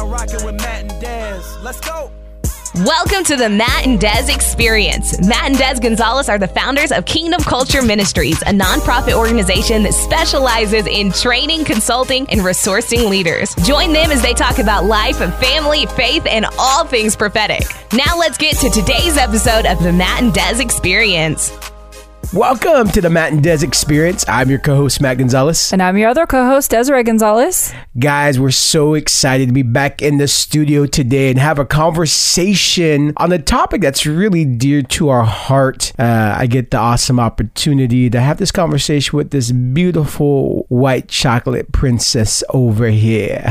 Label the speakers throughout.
Speaker 1: now rocking with Matt and Des. Let's go.
Speaker 2: Welcome to the Matt and Des Experience. Matt and Des Gonzalez are the founders of Kingdom Culture Ministries, a nonprofit organization that specializes in training, consulting, and resourcing leaders. Join them as they talk about life, family, faith, and all things prophetic. Now let's get to today's episode of the Matt and Des Experience.
Speaker 3: Welcome to the Matt and Des Experience. I'm your co-host Matt Gonzalez.
Speaker 4: And I'm your other co-host Desiree Gonzalez.
Speaker 3: Guys, we're so excited to be back in the studio today and have a conversation on a topic that's really dear to our heart. Uh, I get the awesome opportunity to have this conversation with this beautiful white chocolate princess over here.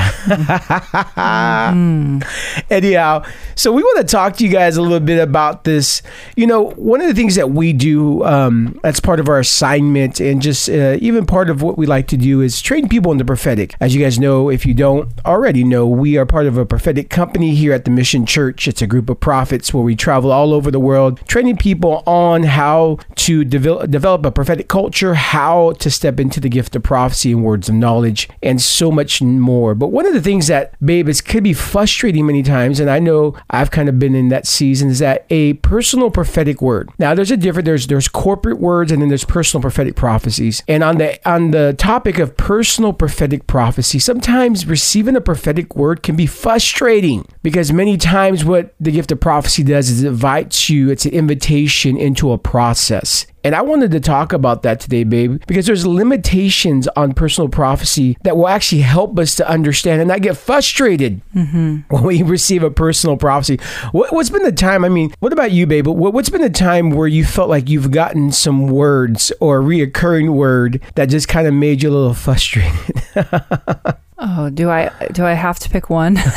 Speaker 3: mm. Anyhow, so we want to talk to you guys a little bit about this. You know, one of the things that we do. Um, that's part of our assignment and just uh, even part of what we like to do is train people in the prophetic. As you guys know, if you don't already know, we are part of a prophetic company here at the Mission Church. It's a group of prophets where we travel all over the world training people on how to develop, develop a prophetic culture, how to step into the gift of prophecy and words of knowledge, and so much more. But one of the things that, babe, is could be frustrating many times, and I know I've kind of been in that season, is that a personal prophetic word. Now, there's a different, there's there's corporate words and then there's personal prophetic prophecies. And on the on the topic of personal prophetic prophecy, sometimes receiving a prophetic word can be frustrating because many times what the gift of prophecy does is it invites you, it's an invitation into a process. And I wanted to talk about that today, babe, because there's limitations on personal prophecy that will actually help us to understand and not get frustrated mm-hmm. when we receive a personal prophecy. What, has been the time? I mean, what about you, babe? What, what's been the time where you felt like you've gotten some words or a reoccurring word that just kind of made you a little frustrated?
Speaker 4: oh, do I do I have to pick one?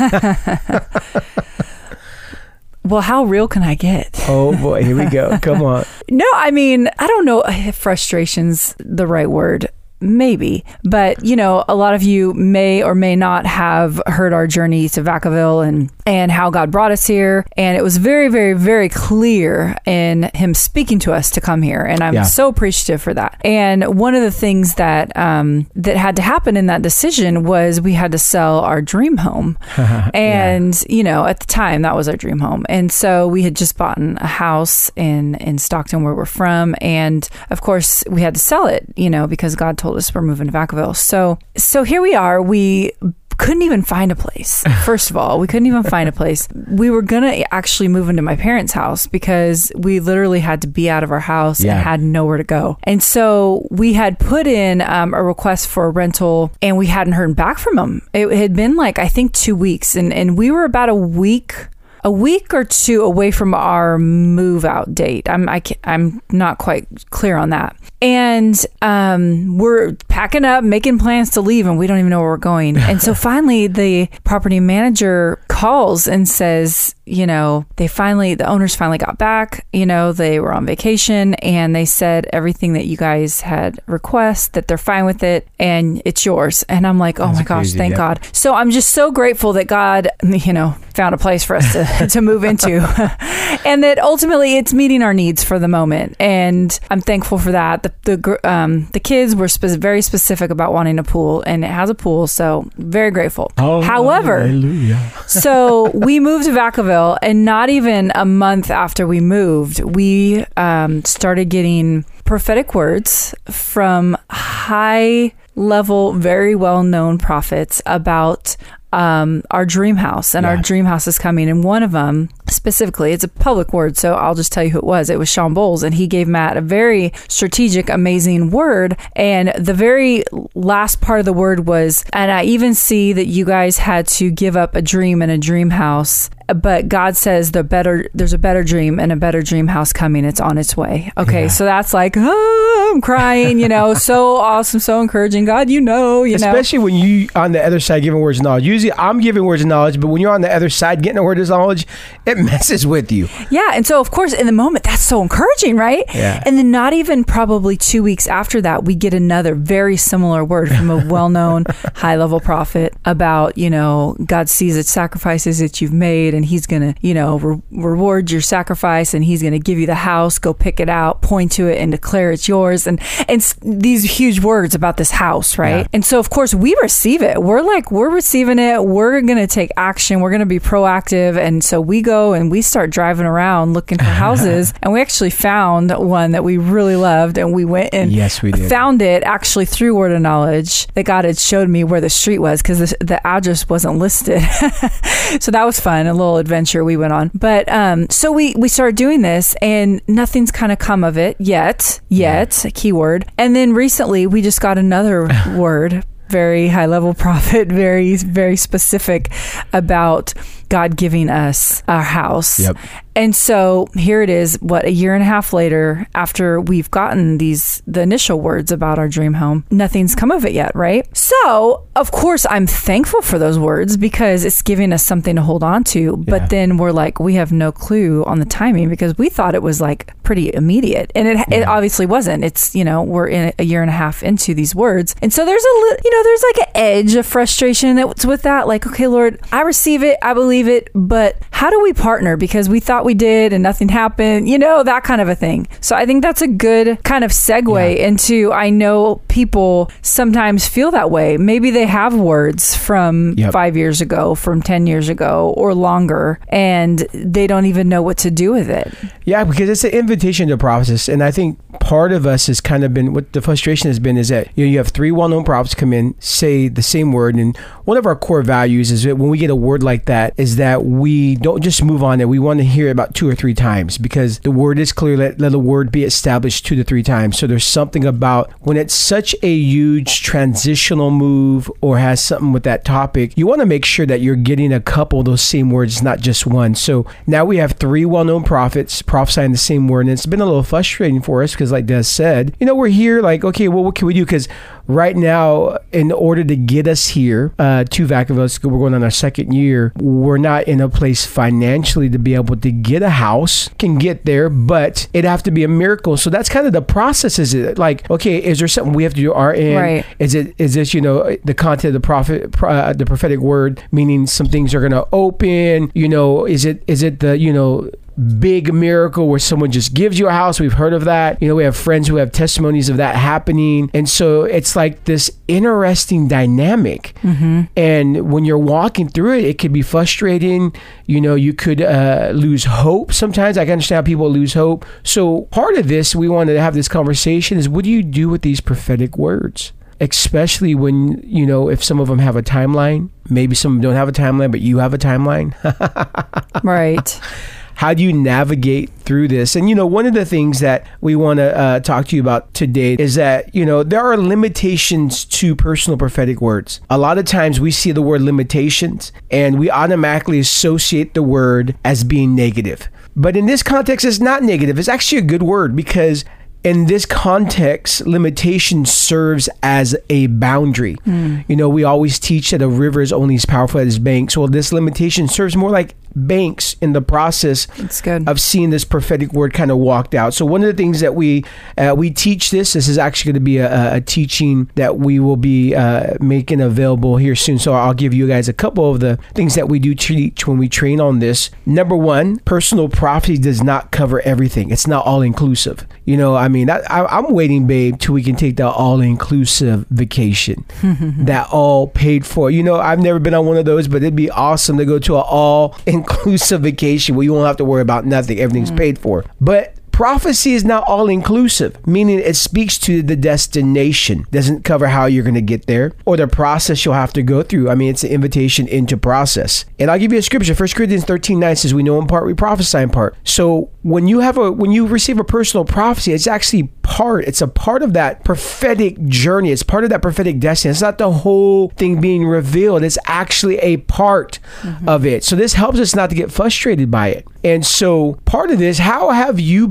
Speaker 4: Well, how real can I get?
Speaker 3: Oh boy, here we go. Come on.
Speaker 4: no, I mean, I don't know if frustration's the right word maybe. But, you know, a lot of you may or may not have heard our journey to Vacaville and, and how God brought us here. And it was very, very, very clear in Him speaking to us to come here. And I'm yeah. so appreciative for that. And one of the things that, um, that had to happen in that decision was we had to sell our dream home. and, yeah. you know, at the time, that was our dream home. And so we had just bought a house in, in Stockton where we're from. And of course, we had to sell it, you know, because God told we're moving to Vacaville. So, so here we are. We couldn't even find a place. First of all, we couldn't even find a place. We were going to actually move into my parents' house because we literally had to be out of our house yeah. and had nowhere to go. And so we had put in um, a request for a rental and we hadn't heard back from them. It had been like, I think, two weeks. And, and we were about a week a week or two away from our move out date. I'm I am not quite clear on that. And um, we're packing up, making plans to leave, and we don't even know where we're going. And so finally, the property manager calls and says, you know, they finally, the owners finally got back. You know, they were on vacation and they said everything that you guys had request that they're fine with it and it's yours. And I'm like, oh That's my gosh, crazy, thank yeah. God. So I'm just so grateful that God, you know, found a place for us to, to move into and that ultimately it's meeting our needs for the moment. And I'm thankful for that. The, the, um, the kids were spe- very specific about wanting a pool and it has a pool. So very grateful. Oh, However, hallelujah. so we moved to Vacaville and not even a month after we moved, we um, started getting prophetic words from high level, very well known prophets about um, our dream house, and yeah. our dream house is coming. And one of them specifically, it's a public word, so I'll just tell you who it was. It was Shawn Bolz, and he gave Matt a very strategic, amazing word. And the very last part of the word was, and I even see that you guys had to give up a dream and a dream house but God says the better there's a better dream and a better dream house coming. It's on its way. Okay, yeah. so that's like oh, I'm crying, you know, so awesome, so encouraging. God, you know, you
Speaker 3: especially
Speaker 4: know.
Speaker 3: when you on the other side giving words of knowledge. Usually, I'm giving words of knowledge, but when you're on the other side getting a word of knowledge, it messes with you.
Speaker 4: Yeah, and so of course, in the moment, that's so encouraging, right?
Speaker 3: Yeah.
Speaker 4: And then not even probably two weeks after that, we get another very similar word from a well-known high-level prophet about you know God sees the sacrifices that you've made and and he's going to, you know, re- reward your sacrifice and he's going to give you the house, go pick it out, point to it and declare it's yours. Precious and and these huge words about this house, right?
Speaker 3: Yeah.
Speaker 4: And so of course we receive it. We're like we're receiving it. We're going to take action. We're going to be proactive and so we go and we start driving around looking for houses and we actually found one that we really loved and we went and
Speaker 3: Yes, we did.
Speaker 4: found it actually through word of knowledge that God had showed me where the street was because the, the address wasn't listed. so that was fun, a little adventure we went on. But um, so we we started doing this, and nothing's kind of come of it yet. Yet, keyword. And then recently, we just got another word. Very high level prophet, very, very specific about God giving us our house.
Speaker 3: Yep.
Speaker 4: And so here it is, what, a year and a half later, after we've gotten these, the initial words about our dream home, nothing's come of it yet, right? So, of course, I'm thankful for those words because it's giving us something to hold on to.
Speaker 3: Yeah.
Speaker 4: But then we're like, we have no clue on the timing because we thought it was like pretty immediate. And it, it obviously wasn't. It's, you know, we're in a year and a half into these words. And so there's a little, you know, there's like an edge of frustration that's with that. Like, okay, Lord, I receive it, I believe it, but how do we partner? Because we thought we did and nothing happened, you know, that kind of a thing. So I think that's a good kind of segue
Speaker 3: Yeah.
Speaker 4: into I know people sometimes feel that way. Maybe they have words from
Speaker 3: Yep.
Speaker 4: five years ago, from 10 years ago, or longer, and they don't even know what to do with it.
Speaker 3: Yeah, because it's an invitation to process, and I think part of us has kind of been what the frustration has been is that you know you have three well-known prophets come in say the same word, and one of our core values is that when we get a word like that is that we don't just move on it. We want to hear about two or three times because the word is clear. Let, let the word be established two to three times. So there's something about when it's such a huge transitional move or has something with that topic, you want to make sure that you're getting a couple of those same words, not just one. So now we have three well-known prophets prophesying the same word, and it's been a little frustrating for us because, like Des said, you know, we're here like, okay, well, what can we do? Because right now, in order to get us here uh, to Vacaville, we're going on our second year. We're not in a place financially to be able to get a house. Can get there, but it'd have to be a miracle. So that's kind of the process. Is it like, okay, is there something we have to do our end?
Speaker 4: Right.
Speaker 3: Is it is this you know the content of the prophet uh, the prophetic word meaning some things are going to open? You know, is it is it the you know big miracle where someone just gives you a house? We've heard of that. You know, we have friends who have testimonies of that happening, and so it's like this interesting dynamic. And when you're walking through it, it could be frustrating. You know, you could uh, lose hope sometimes. I can understand how people lose hope. So part of this, we wanted to have this conversation is what do you do with these prophetic words? Especially when, you know, if some of them have a timeline, maybe some don't have a timeline, but you have a timeline.
Speaker 4: Right.
Speaker 3: How do you navigate through this? And you know, one of the things that we want to uh, talk to you about today is that you know there are limitations to personal prophetic words. A lot of times we see the word limitations and we automatically associate the word as being negative. But in this context, it's not negative. It's actually a good word because in this context, limitation serves as a boundary. You know, we always teach that a river is only as powerful as its banks. Well, this limitation serves more like banks in the process of seeing this prophetic word kind of walked out. So one of the things that we uh, we teach this. This is actually going to be a, a teaching that we will be uh, making available here soon. So I'll give you guys a couple of the things that we do teach when we train on this. Number one, personal prophecy does not cover everything. It's not all inclusive. You know, I mean, I, I, I'm waiting, babe, till we can take the all inclusive vacation, that all paid for. You know, I've never been on one of those, but it'd be awesome to go to an all inclusive vacation where you won't have to worry about nothing. Everything's mm. paid for. But prophecy is not all inclusive, meaning it speaks to the destination, doesn't cover how you're going to get there or the process you'll have to go through. I mean, it's an invitation into process. And I'll give you a scripture. 1 Corinthians 13 9 says, We know in part, we prophesy in part. So when you have a when you receive a personal prophecy, it's actually part, it's a part of that prophetic journey. It's part of that prophetic destiny. It's not the whole thing being revealed. It's actually a part mm-hmm. of it. So this helps us not to get frustrated by it. And so part of this, how have you,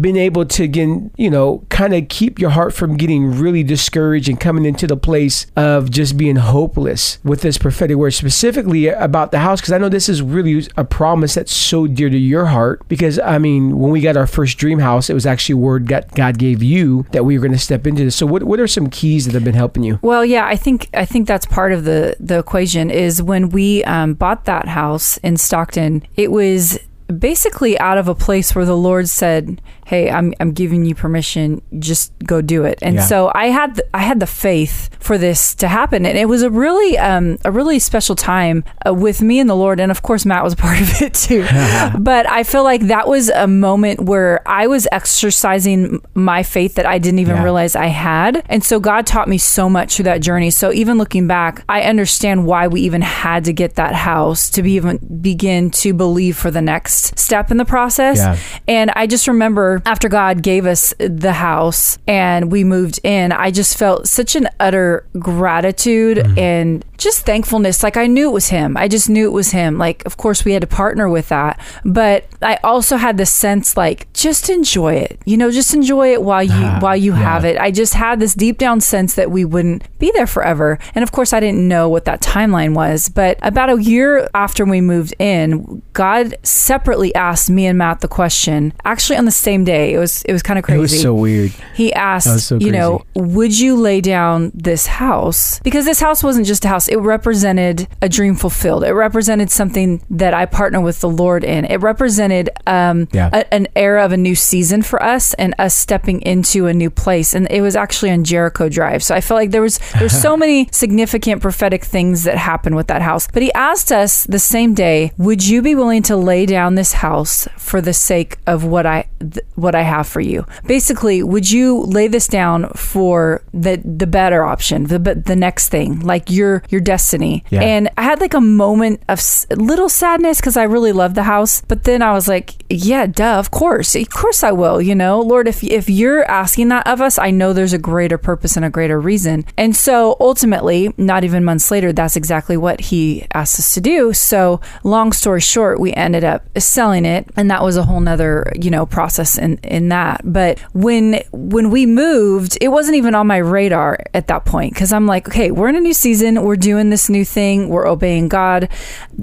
Speaker 3: been able to again, you know, kind of keep your heart from getting really discouraged and coming into the place of just being hopeless with this prophetic word, specifically about the house? Because I know this is really a promise that's so dear to your heart. Because I mean, when we got our first dream house, it was actually word that God gave you that we were going to step into this. So what what are some keys that have been helping you?
Speaker 4: Well, yeah, I think I think that's part of the the equation. Is when we um, bought that house in Stockton, it was basically out of a place where the Lord said, hey, I'm I'm giving you permission, just go do it. And
Speaker 3: Yeah.
Speaker 4: so I had the, I had the faith for this to happen, and it was a really um a really special time uh, with me and the Lord, and of course Matt was a part of it too. but I feel like that was a moment where I was exercising my faith that I didn't even
Speaker 3: Yeah.
Speaker 4: realize I had, and so God taught me so much through that journey. So even looking back, I understand why we even had to get that house to be even begin to believe for the next step in the process.
Speaker 3: Yeah.
Speaker 4: And I just remember after God gave us the house and we moved in, I just felt such an utter gratitude mm-hmm. and just thankfulness. Like I knew it was Him. I just knew it was Him. Like, of course, we had to partner with that. But I also had this sense like, just enjoy it. You know, just enjoy it while you
Speaker 3: Ah,
Speaker 4: while you
Speaker 3: yeah.
Speaker 4: have it. I just had this deep down sense that we wouldn't be there forever. And of course, I didn't know what that timeline was. But about a year after we moved in, God separately asked me and Matt the question. Actually, on the same day, it was it was kind of crazy.
Speaker 3: It was so weird.
Speaker 4: He asked,
Speaker 3: so
Speaker 4: you know, would you lay down this house? Because this house wasn't just a house, it represented a dream fulfilled. It represented something that I partner with the Lord in. It represented um,
Speaker 3: Yeah.
Speaker 4: a- an era of a new season for us and us stepping into a new place. And it was actually on Jericho Drive. So I felt like there was there's so many significant prophetic things that happened with that house. But he asked us the same day, would you be willing to lay down this house for the sake of what I th- what I have for you? Basically, would you lay this down for the the better option, the the next thing, like your your destiny?
Speaker 3: Yeah.
Speaker 4: And I had like a moment of s- little sadness because I really loved the house, but then I was like, yeah, duh, of course, of course I will. You know, Lord, if if you're asking that of us, I know there's a greater purpose and a greater reason. And so ultimately, not even months later, that's exactly what He asked us to do. So long story short, we ended up selling it, and that was a whole nother you know process in in that. But when when we moved, it wasn't even on my radar at that point because I'm like, okay, we're in a new season, we're doing this new thing, we're obeying God.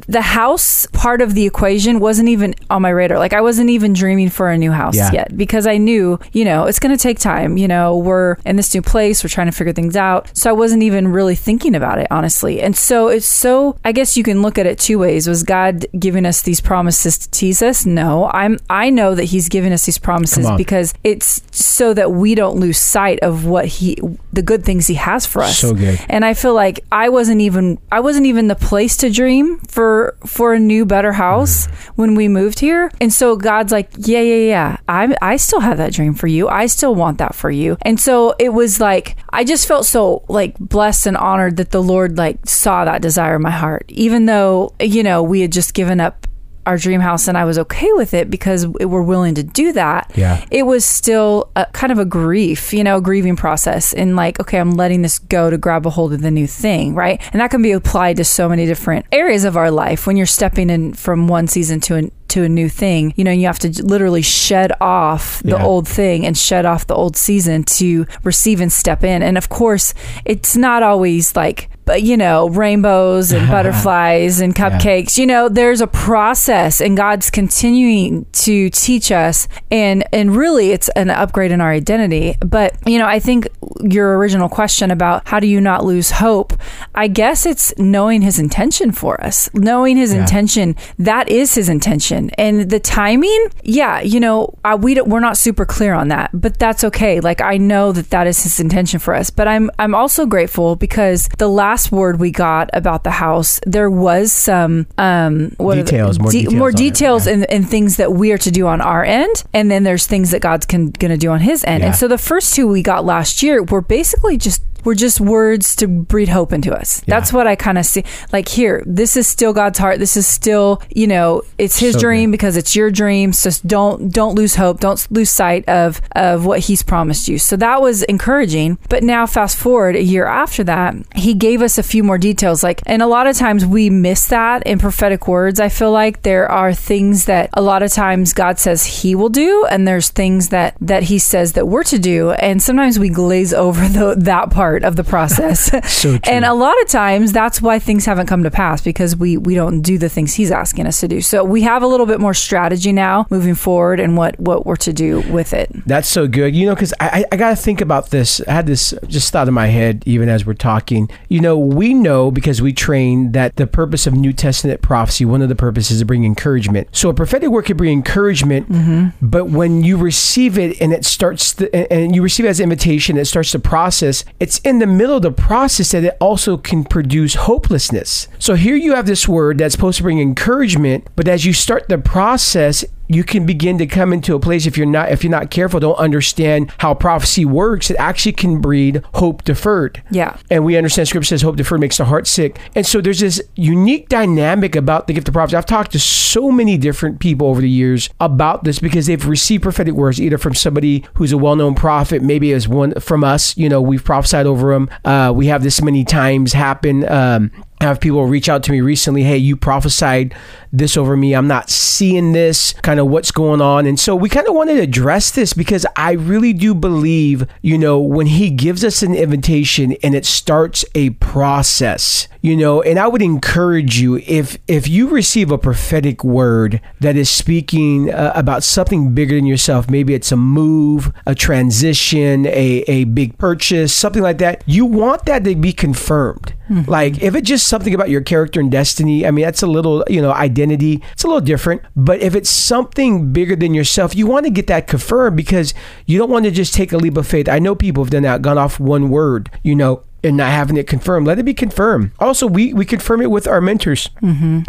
Speaker 4: The house part of the equation wasn't even on my radar. Like I wasn't even dreaming for a new house
Speaker 3: Yeah.
Speaker 4: yet because I knew, you know, it's going to take time. You know, we're in this new place, we're trying to figure things out. So I wasn't even really thinking about it, honestly. And so it's so, I guess you can look at it two ways. Was God giving us these promises to tease us? No, I'm, I know that He's giving us these promises because it's so that we don't lose sight of what He, the good things He has for us.
Speaker 3: So good.
Speaker 4: And I feel like I wasn't even I wasn't even the place to dream for for a new better house mm-hmm. when we moved here. And so God's like, "Yeah, yeah, yeah. I I still have that dream for you. I still want that for you." And so it was like I just felt so like blessed and honored that the Lord like saw that desire in my heart. Even though, you know, we had just given up our dream house and I was okay with it because we're willing to do that
Speaker 3: Yeah.
Speaker 4: it was still a, kind of a grief, you know, grieving process. And like, okay, I'm letting this go to grab a hold of the new thing, right? And that can be applied to so many different areas of our life. When you're stepping in from one season to a to a new thing, you know, you have to literally shed off the
Speaker 3: Yeah.
Speaker 4: old thing and shed off the old season to receive and step in. And of course, it's not always like but you know rainbows and butterflies and cupcakes you know there's a process and god's continuing to teach us and and really it's an upgrade in our identity but you know i think your original question about how do you not lose hope i guess it's knowing his intention for us knowing his
Speaker 3: Yeah.
Speaker 4: intention that is his intention and the timing yeah you know uh, we we're not super clear on that but that's okay. Like i know that that is his intention for us. But i'm i'm also grateful because the last word we got about the house there was some um the-
Speaker 3: Details, more details
Speaker 4: more
Speaker 3: it,
Speaker 4: details
Speaker 3: yeah.
Speaker 4: and, and things that we are to do on our end. And then there's things that god's can, gonna do on his end.
Speaker 3: Yeah.
Speaker 4: and so the first two we got last year were basically just were just words to breathe hope into us.
Speaker 3: Yeah.
Speaker 4: That's what I kind of see. Like here, this is still God's heart. This is still, you know, it's His
Speaker 3: So
Speaker 4: dream
Speaker 3: good.
Speaker 4: because it's your dream. So don't don't lose hope. Don't lose sight of of what He's promised you. So that was encouraging. But now, fast forward a year after that, He gave us a few more details. Like, and a lot of times we miss that in prophetic words. I feel like there are things that a lot of times God says He will do, and there's things that that He says that we're to do, and sometimes we glaze over the, that part part of the process.
Speaker 3: So true.
Speaker 4: And a lot of times that's why things haven't come to pass because we we don't do the things he's asking us to do. So we have a little bit more strategy now moving forward and what what we're to do with it.
Speaker 3: That's so good. You know, because I, I, I got to think about this. I had this just thought in my head even as we're talking. You know, we know because we train that the purpose of New Testament prophecy, one of the purposes is to bring encouragement. So a prophetic word could bring encouragement, mm-hmm. but when you receive it and it starts, to, and- you receive it as an invitation, it starts the process. It's in the middle of the process that it also can produce hopelessness. So here you have this word that's supposed to bring encouragement, but as you start the process, you can begin to come into a place if you're not if you're not careful don't understand how prophecy works it actually can breed hope deferred.
Speaker 4: Yeah.
Speaker 3: and we understand scripture says hope deferred makes the heart sick. And so there's this unique dynamic about the gift of prophecy. I've talked to so many different people over the years about this because they've received prophetic words either from somebody who's a well-known prophet maybe as one from us you know we've prophesied over them uh, we have this many times happen. Um, have people reach out to me recently, hey, you prophesied this over me. I'm not seeing this, kind of what's going on. And so we kind of wanted to address this because I really do believe, you know, when he gives us an invitation and it starts a process, you know, and I would encourage you if if you receive a prophetic word that is speaking uh, about something bigger than yourself, maybe it's a move, a transition, a a big purchase, something like that, you want that to be confirmed. Mm-hmm. Like if it's just something about your character and destiny, I mean that's a little, you know, identity. It's a little different. But if it's something bigger than yourself, you want to get that confirmed because you don't want to just take a leap of faith. I know people have done that, gone off one word, you know, and not having it confirmed. Let it be confirmed. Also, we we confirm it with our mentors,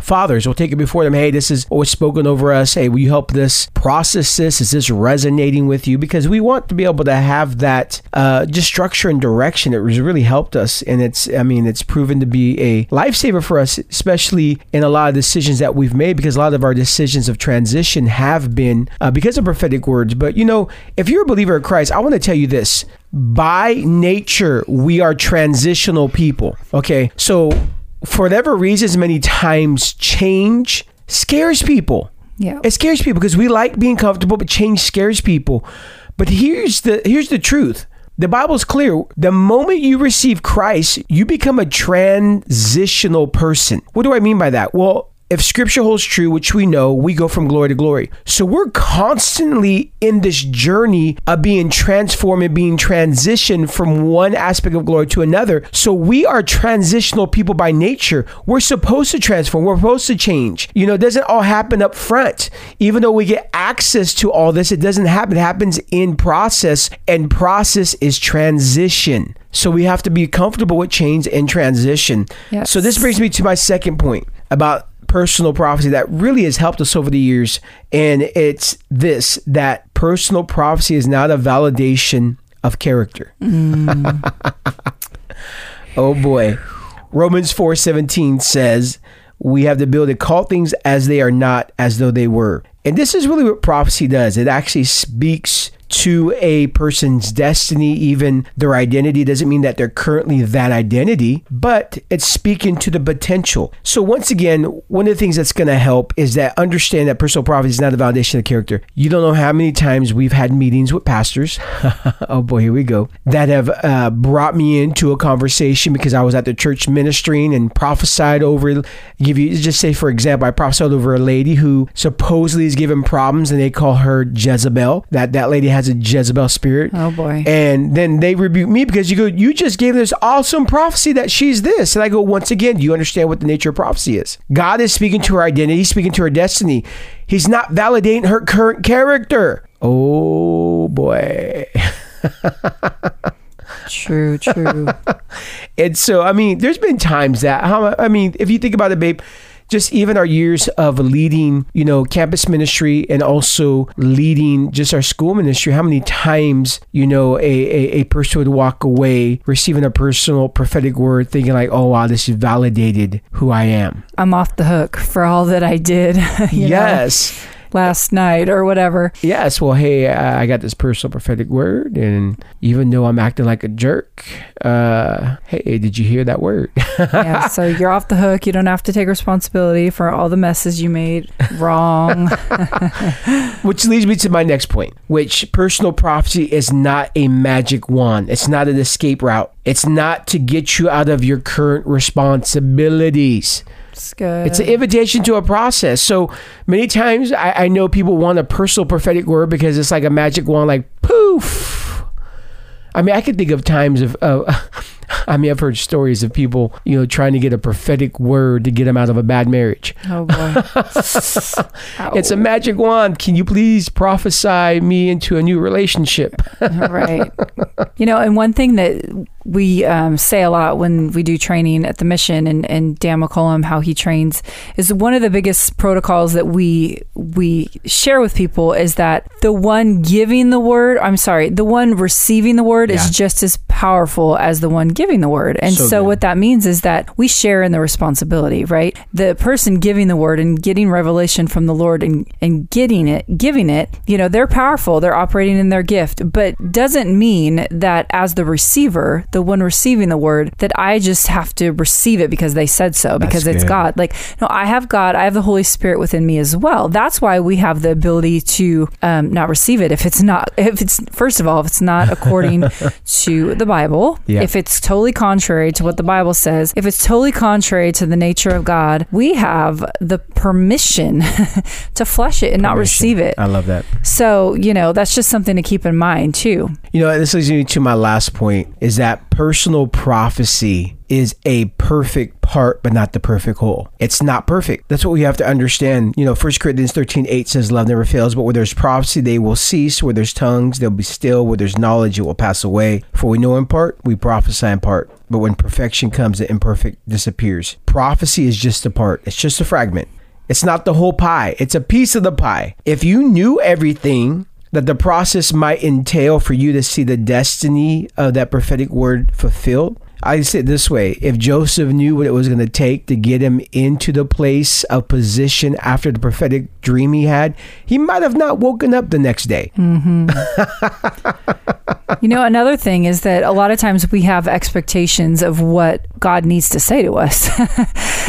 Speaker 3: fathers. We'll take it before them. Hey, this is was spoken over us. Hey, will you help this process this? Is this resonating with you? Because we want to be able to have that uh, just structure and direction. It has really helped us, and it's I mean it's proven to be a lifesaver for us, especially in a lot of decisions that we've made. Because a lot of our decisions of transition have been uh, because of prophetic words. But you know, if you're a believer of Christ, I want to tell you this by nature, we are transitional people. Okay. So, for whatever reasons, many times change scares people.
Speaker 4: Yeah.
Speaker 3: It scares people because we like being comfortable, but change scares people. But here's the here's the truth. The Bible's clear. The moment you receive Christ, you become a transitional person. What do I mean by that? Well, if scripture holds true, which we know, we go from glory to glory. So we're constantly in this journey of being transformed and being transitioned from one aspect of glory to another. So we are transitional people by nature. We're supposed to transform. We're supposed to change. You know, it doesn't all happen up front. Even though we get access to all this, it doesn't happen. It happens in process, and process is transition. So we have to be comfortable with change and transition.
Speaker 4: Yes.
Speaker 3: So this brings me to my second point about personal prophecy that really has helped us over the years. And it's this that personal prophecy is not a validation of character. Mm. oh boy. Romans 4:17 says, "We have the ability to call things as they are not as though they were." And this is really what prophecy does. It actually speaks to a person's destiny, even their identity. Doesn't mean that they're currently that identity, but it's speaking to the potential. So, once again, one of the things that's going to help is that understand that personal prophecy is not a validation of character. You don't know how many times we've had meetings with pastors. oh boy, here we go. That have uh, brought me into a conversation because I was at the church ministering and prophesied over. Give you just say for example, I prophesied over a lady who supposedly is given problems, and they call her Jezebel. That that lady has a Jezebel spirit.
Speaker 4: Oh, boy.
Speaker 3: And then they rebuke me because you go, you just gave this awesome prophecy that she's this. And I go, once again, do you understand what the nature of prophecy is? God is speaking to her identity, He's speaking to her destiny. He's not validating her current character. Oh boy.
Speaker 4: True, true.
Speaker 3: And so, I mean, there's been times that, how, I mean, if you think about it, babe, just even our years of leading, you know, campus ministry and also leading just our school ministry, how many times, you know, a, a, a person would walk away receiving a personal prophetic word thinking like, oh, wow, this validated who I am.
Speaker 4: I'm off the hook for all that I did. yes. know? Last night or whatever.
Speaker 3: Yes, well, hey, I got this personal prophetic word, and even though I'm acting like a jerk, uh, hey, did you hear that word?
Speaker 4: yeah, so you're off the hook. You don't have to take responsibility for all the messes you made wrong.
Speaker 3: which leads me to my next point, which personal prophecy is not a magic wand. It's not an escape route. It's not to get you out of your current responsibilities.
Speaker 4: It's good.
Speaker 3: It's an invitation to a process. So many times I, I know people want a personal prophetic word because it's like a magic wand, like poof. I mean, I could think of times of, uh, I mean, I've heard stories of people, you know, trying to get a prophetic word to get them out of a bad marriage.
Speaker 4: oh boy.
Speaker 3: It's a magic wand. Can you please prophesy me into a new relationship?
Speaker 4: right. You know, and one thing that we um, say a lot when we do training at the mission, and, and Dan McCollam, how he trains, is one of the biggest protocols that we we share with people is that the one giving the word, I'm sorry, the one receiving the word
Speaker 3: Yeah.
Speaker 4: is just as powerful as the one giving the word. And
Speaker 3: So
Speaker 4: so, what that means is that we share in the responsibility, right? The person giving the word and getting revelation from the Lord and, and getting it, giving it, you know, they're powerful, they're operating in their gift, but doesn't mean that as the receiver, the one receiving the word, that I just have to receive it because they said so, because it's
Speaker 3: good.
Speaker 4: God. Like, no, I have God, I have the Holy Spirit within me as well. That's why we have the ability to um, not receive it if it's not, if it's, first of all, if it's not according to the Bible,
Speaker 3: Yeah.
Speaker 4: if it's totally contrary to what the Bible says, if it's totally contrary to the nature of God, we have the permission to flush it and not receive it.
Speaker 3: I love that.
Speaker 4: So, you know, that's just something to keep in mind too.
Speaker 3: You know, this leads me to my last point is that personal prophecy is a perfect part, but not the perfect whole. It's not perfect. That's what we have to understand. You know, 1 Corinthians 13 8 says, Love never fails, but where there's prophecy, they will cease. Where there's tongues, they'll be still. Where there's knowledge, it will pass away. For we know in part, we prophesy in part. But when perfection comes, the imperfect disappears. Prophecy is just a part, it's just a fragment. It's not the whole pie, it's a piece of the pie. If you knew everything, that the process might entail for you to see the destiny of that prophetic word fulfilled. I say it this way if Joseph knew what it was going to take to get him into the place of position after the prophetic dream he had, he might have not woken up the next day. Mm-hmm.
Speaker 4: You know, another thing is that a lot of times we have expectations of what God needs to say to us.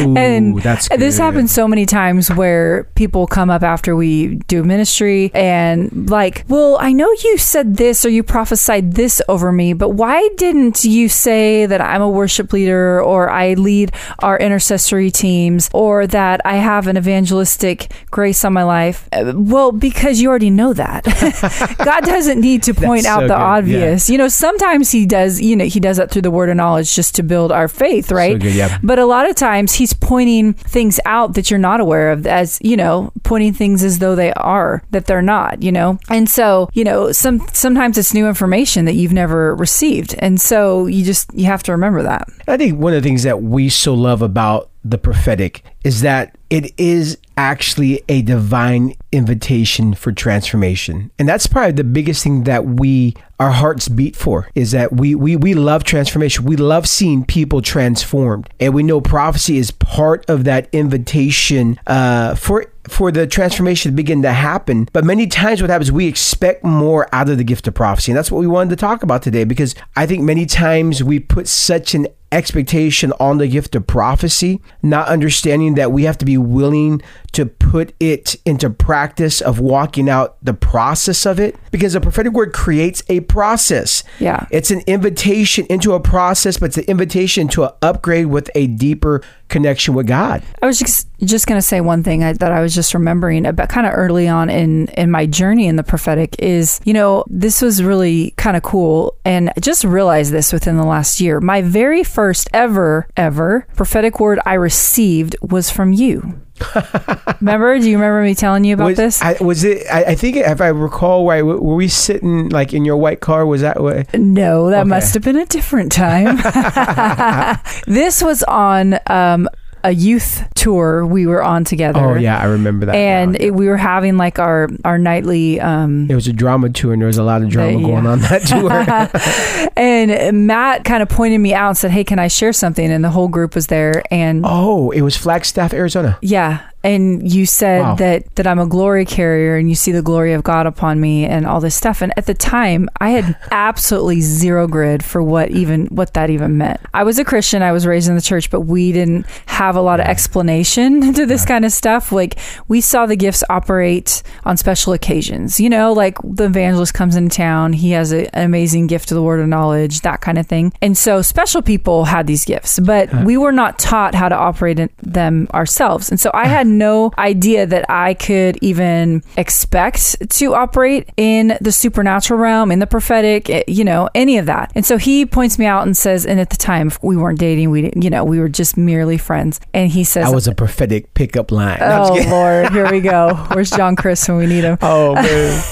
Speaker 4: and
Speaker 3: Ooh, that's
Speaker 4: this happens so many times where people come up after we do ministry and like, well, I know you said this or you prophesied this over me, but why didn't you say that I'm a worship leader or I lead our intercessory teams or that I have an evangelistic grace on my life? Uh, Well, because you already know that. God doesn't need to point out
Speaker 3: so
Speaker 4: the
Speaker 3: good,
Speaker 4: obvious. You know, sometimes he does, you know, he does that through the word of knowledge just to build our faith, right?
Speaker 3: good, yeah.
Speaker 4: But a lot of times he's pointing things out that you're not aware of as, you know, pointing things as though they are that they're not, you know. And so, you know, some sometimes it's new information that you've never received. And so you just you have to remember that.
Speaker 3: I think one of the things that we so love about the prophetic is that it is actually a divine invitation for transformation. And that's probably the biggest thing that we our hearts beat for is that we we we love transformation. We love seeing people transformed. And we know prophecy is part of that invitation uh for for the transformation to begin to happen. But many times, what happens, we expect more out of the gift of prophecy. And that's what we wanted to talk about today because I think many times we put such an expectation on the gift of prophecy, not understanding that we have to be willing to put it into practice of walking out the process of it because the prophetic word creates a process.
Speaker 4: Yeah.
Speaker 3: It's an invitation into a process, but it's an invitation to an upgrade with a deeper connection with God.
Speaker 4: I was just just going to say one thing I, that I was just remembering about kind of early on in in my journey in the prophetic is you know this was really kind of cool and I just realized this within the last year. My very first ever ever prophetic word I received was from you. remember? Do you remember me telling you about
Speaker 3: was,
Speaker 4: this?
Speaker 3: I, was it? I, I think if I recall, right, were we sitting like in your white car? Was that what?
Speaker 4: No, that
Speaker 3: Okay.
Speaker 4: must have been a different time. this was on um, a youth tour we were on together.
Speaker 3: Oh yeah, I remember that.
Speaker 4: and
Speaker 3: now.
Speaker 4: it, we were having like our our nightly um
Speaker 3: it was a drama tour, and there was a lot of drama
Speaker 4: The-
Speaker 3: going on that tour.
Speaker 4: and Matt kind of pointed me out and said, "Hey, can I share something?" And the whole group was there, and
Speaker 3: oh, it was Flagstaff, Arizona.
Speaker 4: yeah, and you said
Speaker 3: Wow.
Speaker 4: that that I'm a glory carrier and you see the glory of God upon me and all this stuff. And at the time, I had absolutely zero grid for what even what that even meant. I was a Christian, I was raised in the church, but we didn't have a lot of explanation to this kind of stuff. Like we saw the gifts operate on special occasions. You know, like the evangelist comes in town, he has a, an amazing gift of the word of knowledge, that kind of thing. And so special people had these gifts, but we were not taught how to operate them ourselves. And so I had no idea that I could even expect to operate in the supernatural realm, in the prophetic, eh, you know, any of that. And so he points me out and says, and at the time we weren't dating, we didn't, you know, we were just merely friends. And he says,
Speaker 3: I was a prophetic pickup line. No,
Speaker 4: Oh. Lord, here we go. Where's John Chris when we need him?
Speaker 3: Oh man.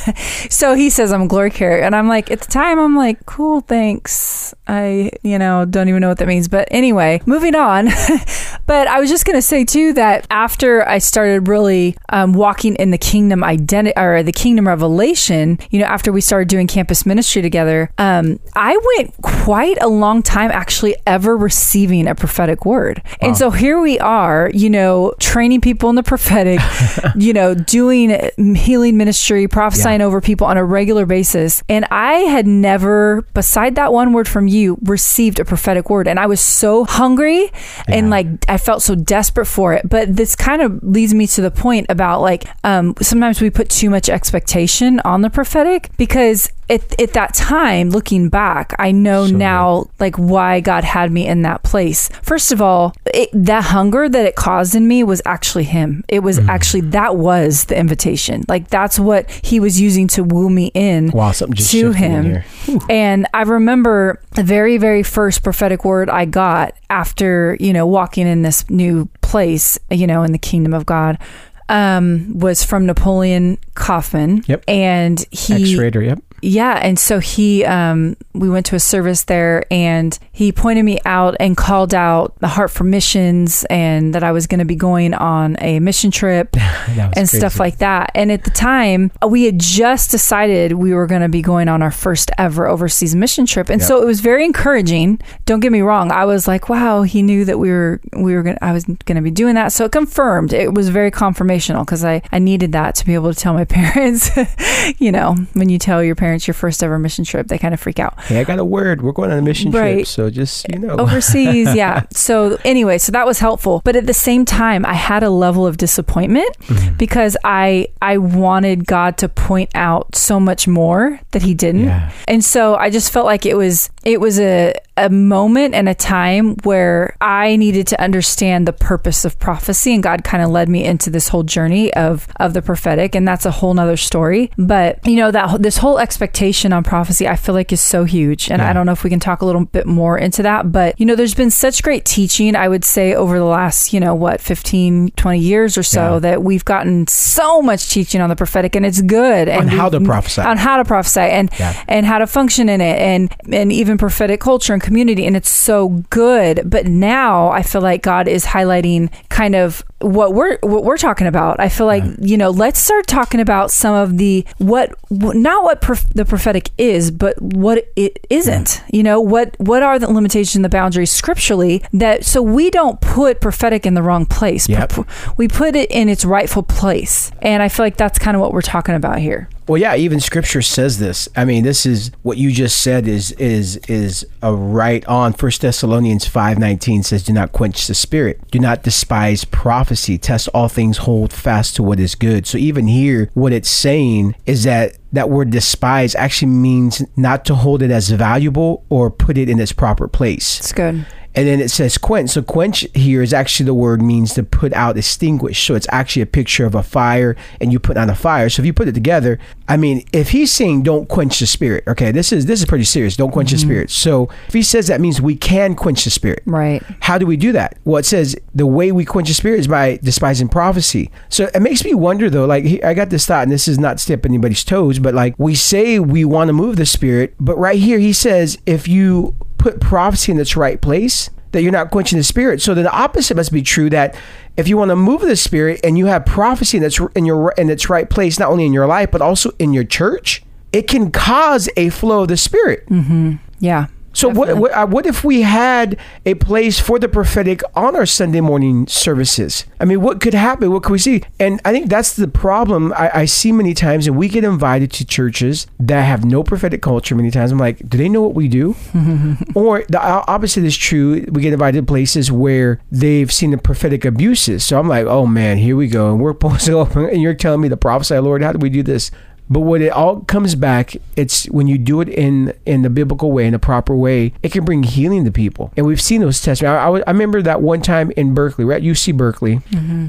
Speaker 4: So he says I'm a glory carrier, and I'm like, at the time, I'm like, cool, thanks. I, you know, don't even know what that means. But anyway, moving on. but I was just gonna say too that after I started really um, walking in the kingdom identity or the kingdom revelation, you know, after we started doing campus ministry together, um, I went quite a long time actually ever receiving a prophetic word. And so here we are, you know, training people in the prophetic, you know, doing healing ministry, prophesying over people on a regular basis. And I had never, beside that one word from you, received a prophetic word. And I was so hungry and like I felt so desperate for it. But this kind of leads me to the point about like um, sometimes we put too much expectation on the prophetic because at, at that time, looking back, I know now like why God had me in that place. First of all, it, that hunger that it caused in me was actually Him. It was
Speaker 3: Mm.
Speaker 4: actually that was the invitation. Like that's what He was using to woo me in
Speaker 3: Wow,
Speaker 4: to Him. And I remember the very, very first prophetic word I got after you know walking in this new place, you know, in the kingdom of God. Um, was from Napoleon Kaufman.
Speaker 3: Yep.
Speaker 4: And he
Speaker 3: ex-Raider, yep.
Speaker 4: Yeah, and so he, um, we went to a service there, and he pointed me out and called out the Heart for Missions, and that I was going to be going on a mission trip and stuff like that. And at the time, we had just decided we were going to be going on our first ever overseas mission trip, and
Speaker 3: Yeah.
Speaker 4: so it was very encouraging. Don't get me wrong; I was like, "Wow, he knew that we were we were going I was going to be doing that." So it confirmed. It was very confirmational because I I needed that to be able to tell my parents. you know, when you tell your parents your first ever mission trip, they kind of freak out
Speaker 3: Hey, I got a word. We're going on a mission trip, so just you know.
Speaker 4: overseas yeah so anyway so that was helpful but at the same time i had a level of disappointment
Speaker 3: Mm-hmm.
Speaker 4: because i i wanted god to point out so much more that he didn't
Speaker 3: Yeah.
Speaker 4: and so i just felt like it was it was a a moment and a time where i needed to understand the purpose of prophecy and god kind of led me into this whole journey of of the prophetic and that's a whole nother story but you know that this whole expectation on prophecy i feel like is so huge and
Speaker 3: Yeah.
Speaker 4: i don't know if we can talk a little bit more into that but you know there's been such great teaching i would say over the last you know what 15 20 years or so
Speaker 3: Yeah.
Speaker 4: that we've gotten so much teaching on the prophetic and it's good and
Speaker 3: On how to prophesy.
Speaker 4: on how to prophesy and
Speaker 3: Yeah.
Speaker 4: and how to function in it and and even prophetic culture and community and it's so good. But now i feel like god is highlighting kind of what we're what we're talking about. I feel like you know let's start talking about some of the what not what prof- the prophetic is but what it isn't. You know what what are the limitations and the boundaries scripturally that so we don't put prophetic in the wrong place.
Speaker 3: Yep.
Speaker 4: we put it in its rightful place. And i feel like that's kind of what we're talking about here
Speaker 3: Well, yeah, even Scripture says this. I mean, this is what you just said is is is a right on. First Thessalonians five nineteen says, "Do not quench the spirit. Do not despise prophecy. Test all things. Hold fast to what is good." So even here, what it's saying is that that word despise actually means not to hold it as valuable or put it in its proper place.
Speaker 4: it's good
Speaker 3: And then it says quench. So quench here is actually the word means to put out, extinguish. So it's actually a picture of a fire and you put on a fire. So if you put it together, I mean, if he's saying don't quench the spirit, okay, this is this is pretty serious. Don't quench the mm-hmm. spirit. So if he says that means we can quench the spirit.
Speaker 4: right
Speaker 3: How do we do that? Well, it says the way we quench the spirit is by despising prophecy. So it makes me wonder though, like I got this thought, and this is not step anybody's toes, but like we say we want to move the spirit, but right here he says if you put prophecy in its right place, that you're not quenching the spirit. So then the opposite must be true that if you want to move the spirit and you have prophecy that's in your in its right place, not only in your life but also in your church, it can cause a flow of the spirit. Mm-hmm.
Speaker 4: yeah
Speaker 3: So what what, uh, what if we had a place for the prophetic on our Sunday morning services? I mean, what could happen? What could we see? And I think that's the problem I, I see many times. And we get invited to churches that have no prophetic culture. Many times, I'm like, do they know what we do? or the opposite is true. We get invited to places where they've seen the prophetic abuses. So I'm like, oh man, here we go. And we're supposed to go, and you're telling me to prophesy, Lord, how do we do this? But what it all comes back, it's when you do it in in the biblical way, in a proper way, it can bring healing to people. And we've seen those testimonies. I, I, I remember that one time in Berkeley, we're at UC Berkeley,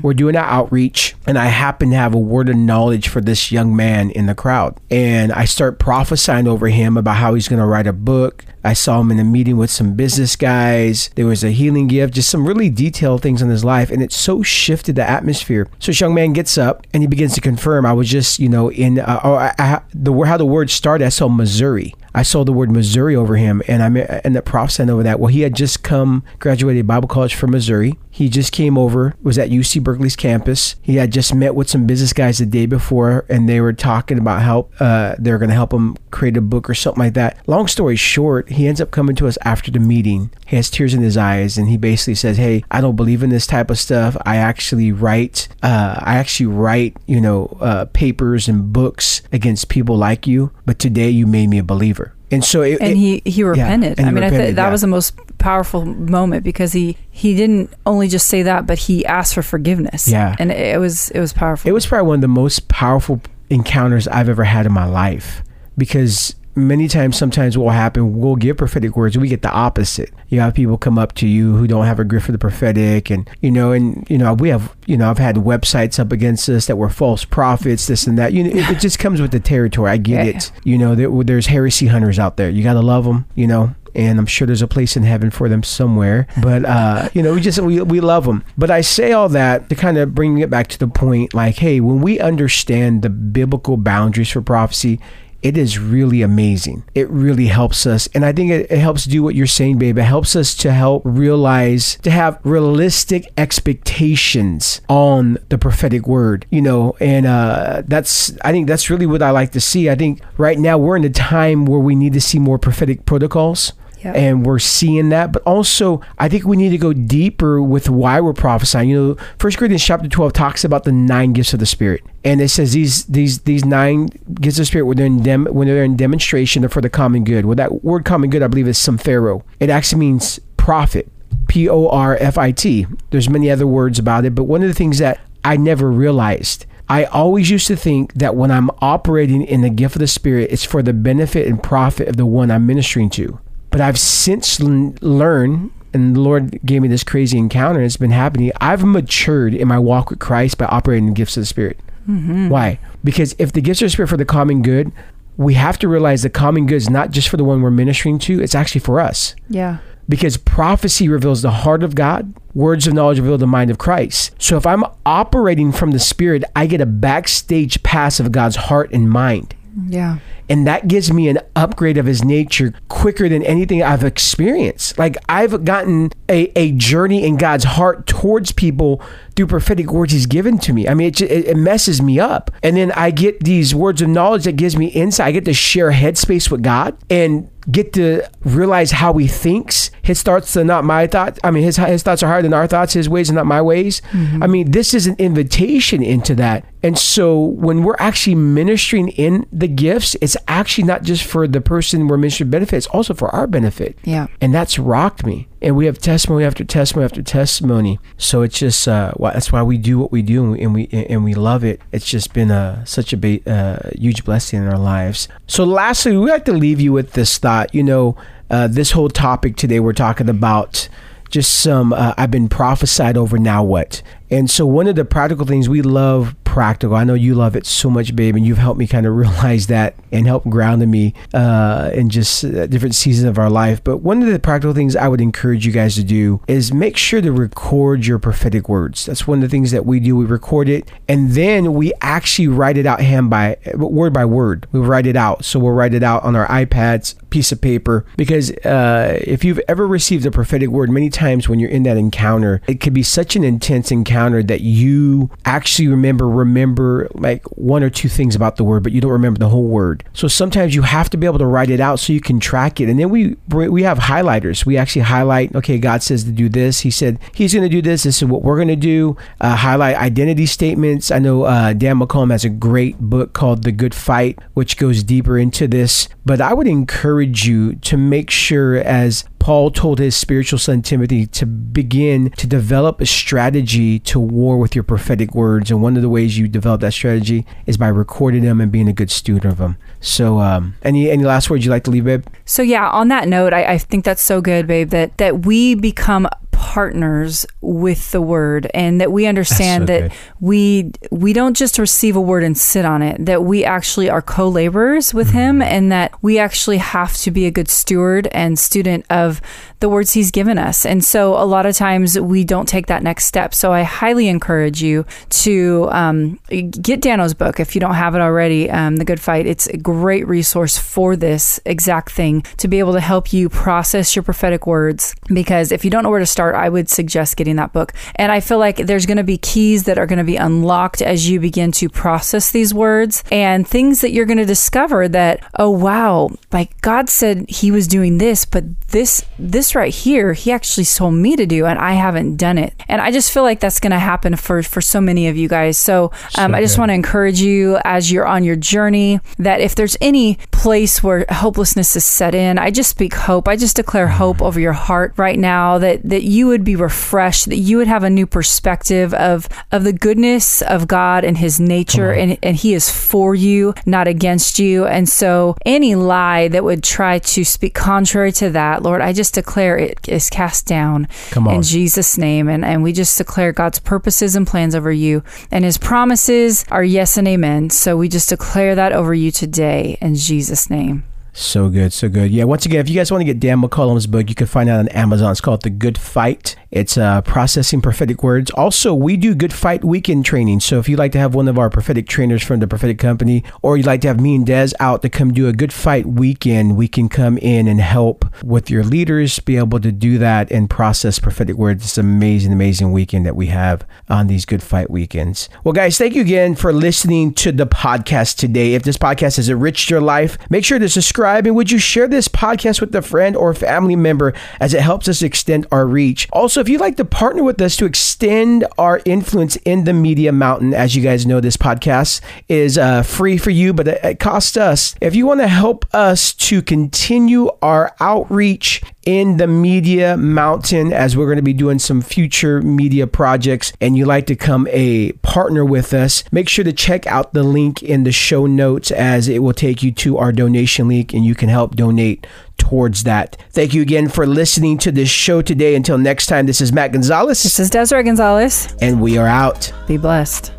Speaker 3: we're doing our outreach, and I happen to have a word of knowledge for this young man in the crowd. And I start prophesying over him about how he's going to write a book. I saw him in a meeting with some business guys. There was a healing gift, just some really detailed things in his life. And it so shifted the atmosphere. So this young man gets up and he begins to confirm. I was just, you know, in, uh, oh, I, I, the, how the word started, I saw Missouri. I saw the word Missouri over him, and I ended up prophesying over that. Well, he had just come, graduated Bible college from Missouri. He just came over, was at UC Berkeley's campus. He had just met with some business guys the day before, and they were talking about help. Uh, they were going to help him create a book or something like that. Long story short, he ends up coming to us after the meeting. He has tears in his eyes, and he basically says, "Hey, I don't believe in this type of stuff. I actually write, uh, I actually write, you know, uh, papers and books against people like you. But today, you made me a believer." And so, it,
Speaker 4: and
Speaker 3: it-
Speaker 4: he he repented.
Speaker 3: he
Speaker 4: I mean, I
Speaker 3: repented,
Speaker 4: think that
Speaker 3: yeah.
Speaker 4: was the most powerful moment because he he didn't only just say that, but he asked for forgiveness.
Speaker 3: Yeah.
Speaker 4: and it, it was it was powerful.
Speaker 3: It was probably one of the most powerful encounters I've ever had in my life because many times, sometimes what will happen, we'll give prophetic words, we get the opposite. You have people come up to you who don't have a grip for the prophetic, and you know, and you know, we have, you know, I've had websites up against us that were false prophets, this and that. You know, it, it just comes with the territory. I get
Speaker 4: Yeah.
Speaker 3: it. You know, there, there's heresy hunters out there. You got to love them. You know, and I'm sure there's a place in heaven for them somewhere. But uh, you know, we just we we love them. But I say all that to kind of bring it back to the point, like, hey, when we understand the biblical boundaries for prophecy. It is really amazing. It really helps us. And I think it, it helps do what you're saying, babe. It helps us to help realize, to have realistic expectations on the prophetic word, you know, and uh, that's, I think that's really what I like to see. I think right now we're in a time where we need to see more prophetic protocols.
Speaker 4: Yeah.
Speaker 3: And we're seeing that, but also I think we need to go deeper with why we're prophesying. You know, First Corinthians chapter twelve talks about the nine gifts of the Spirit, and it says these these these nine gifts of the Spirit when they're in dem- when they're in demonstration, they're for the common good. Well, that word "common good" I believe is sumphero. It actually means profit. P O R F I T. There's many other words about it, but one of the things that I never realized I always used to think that when I'm operating in the gift of the Spirit, it's for the benefit and profit of the one I'm ministering to. But I've since learned, and the Lord gave me this crazy encounter, and it's been happening. I've matured in my walk with Christ by operating the gifts of the Spirit. Mm-hmm. Why? Because if the gifts of the Spirit for the common good, we have to realize the common good is not just for the one we're ministering to, it's actually for us
Speaker 4: yeah.
Speaker 3: because prophecy reveals the heart of God, words of knowledge reveal the mind of Christ. So if I'm operating from the Spirit, I get a backstage pass of God's heart and mind.
Speaker 4: Yeah.
Speaker 3: And that gives me an upgrade of his nature quicker than anything I've experienced. Like I've gotten a, a journey in God's heart towards people through prophetic words he's given to me. I mean, it, it, messes me up. And then I get these words of knowledge that gives me insight. I get to share headspace with God and get to realize how he thinks. His thoughts are not my thoughts. I mean, his, his thoughts are higher than our thoughts. His ways are not my ways. Mm-hmm. I mean, this is an invitation into that. And so when we're actually ministering in the gifts, it's actually not just for the person we're ministering benefit, it's also for our benefit.
Speaker 4: Yeah.
Speaker 3: And that's rocked me. And we have testimony after testimony after testimony. So it's just uh, that's why we do what we do, and we and we, and we love it. It's just been a such a ba- uh, huge blessing in our lives. So lastly, we like to leave you with this thought. You know, uh, this whole topic today, we're talking about just some uh, I've been prophesied over now what and so one of the practical things we love practical. I know you love it so much babe and you've helped me kind of realize that and help ground me uh, in just uh, different seasons of our life. But one of the practical things I would encourage you guys to do is make sure to record your prophetic words. That's one of the things that we do. We record it and then we actually write it out hand by word by word. We write it out. So we'll write it out on our iPads piece of paper because uh, if you've ever received a prophetic word, many times when you're in that encounter, it could be such an intense encounter that you actually remember remember like one or two things about the word, but you don't remember the whole word. So sometimes you have to be able to write it out so you can track it. And then we we have highlighters. We actually highlight. Okay, God says to do this. He said He's going to do this. This is what we're going to do. Uh, highlight identity statements. I know uh, Dan McCollam has a great book called The Good Fight, which goes deeper into this. But I would encourage you to make sure as Paul told his spiritual son Timothy to begin to develop a strategy to war with your prophetic words. And one of the ways you develop that strategy is by recording them and being a good student of them. So, um, any any last words you'd like to leave, babe?
Speaker 4: So yeah, on that note, I, I think that's so good, babe. That that we become partners with the word and that we understand
Speaker 3: so
Speaker 4: that
Speaker 3: good.
Speaker 4: we we don't just receive a word and sit on it that we actually are co-laborers with mm-hmm. him and that we actually have to be a good steward and student of the words he's given us. And so a lot of times we don't take that next step. So i highly encourage you to um, get dano's book if you don't have it already um, the good fight. It's a great resource for this exact thing to be able to help you process your prophetic words. Because if you don't know where to start I would suggest getting that book. And I feel like there's going to be keys that are going to be unlocked as you begin to process these words and things that you're going to discover that, oh, wow, like God said he was doing this, but this, this right here, he actually told me to do, and I haven't done it. And I just feel like that's going to happen for, for so many of you guys. So, um, I just want to encourage you as you're on your journey that if there's any place where hopelessness is set in, I just speak hope. I just declare hope over your heart right now that, that you would be refreshed, that you would have a new perspective of of the goodness of God and his nature and, and he is for you, not against you. And so any lie that would try to speak contrary to that, Lord, I just declare it is cast down in Jesus' name. And, and we just declare God's purposes and plans over you. And his promises are yes and amen. So we just declare that over you today in Jesus' name.
Speaker 3: So good, so good. Yeah, once again, if you guys want to get Dan McCollam's book, you can find it on Amazon. It's called The Good Fight. It's uh, processing prophetic words. Also, we do Good Fight weekend training. So if you'd like to have one of our prophetic trainers from the prophetic company, or you'd like to have me and Des out to come do a Good Fight weekend, we can come in and help with your leaders be able to do that and process prophetic words. It's amazing, amazing weekend that we have on these Good Fight weekends. Well, guys, thank you again for listening to the podcast today. If this podcast has enriched your life, make sure to subscribe and would you share this podcast with a friend or family member as it helps us extend our reach. Also, if you'd like to partner with us to extend our influence in the media mountain, as you guys know, this podcast is uh, free for you, but it, it costs us. If you want to help us to continue our outreach in the media mountain as we're going to be doing some future media projects and you like to come a partner with us make sure to check out the link in the show notes as it will take you to our donation link and you can help donate towards that thank you again for listening to this show today until next time this is matt gonzalez
Speaker 4: This is Desiree Gonzalez.
Speaker 3: and we are out
Speaker 4: Be blessed.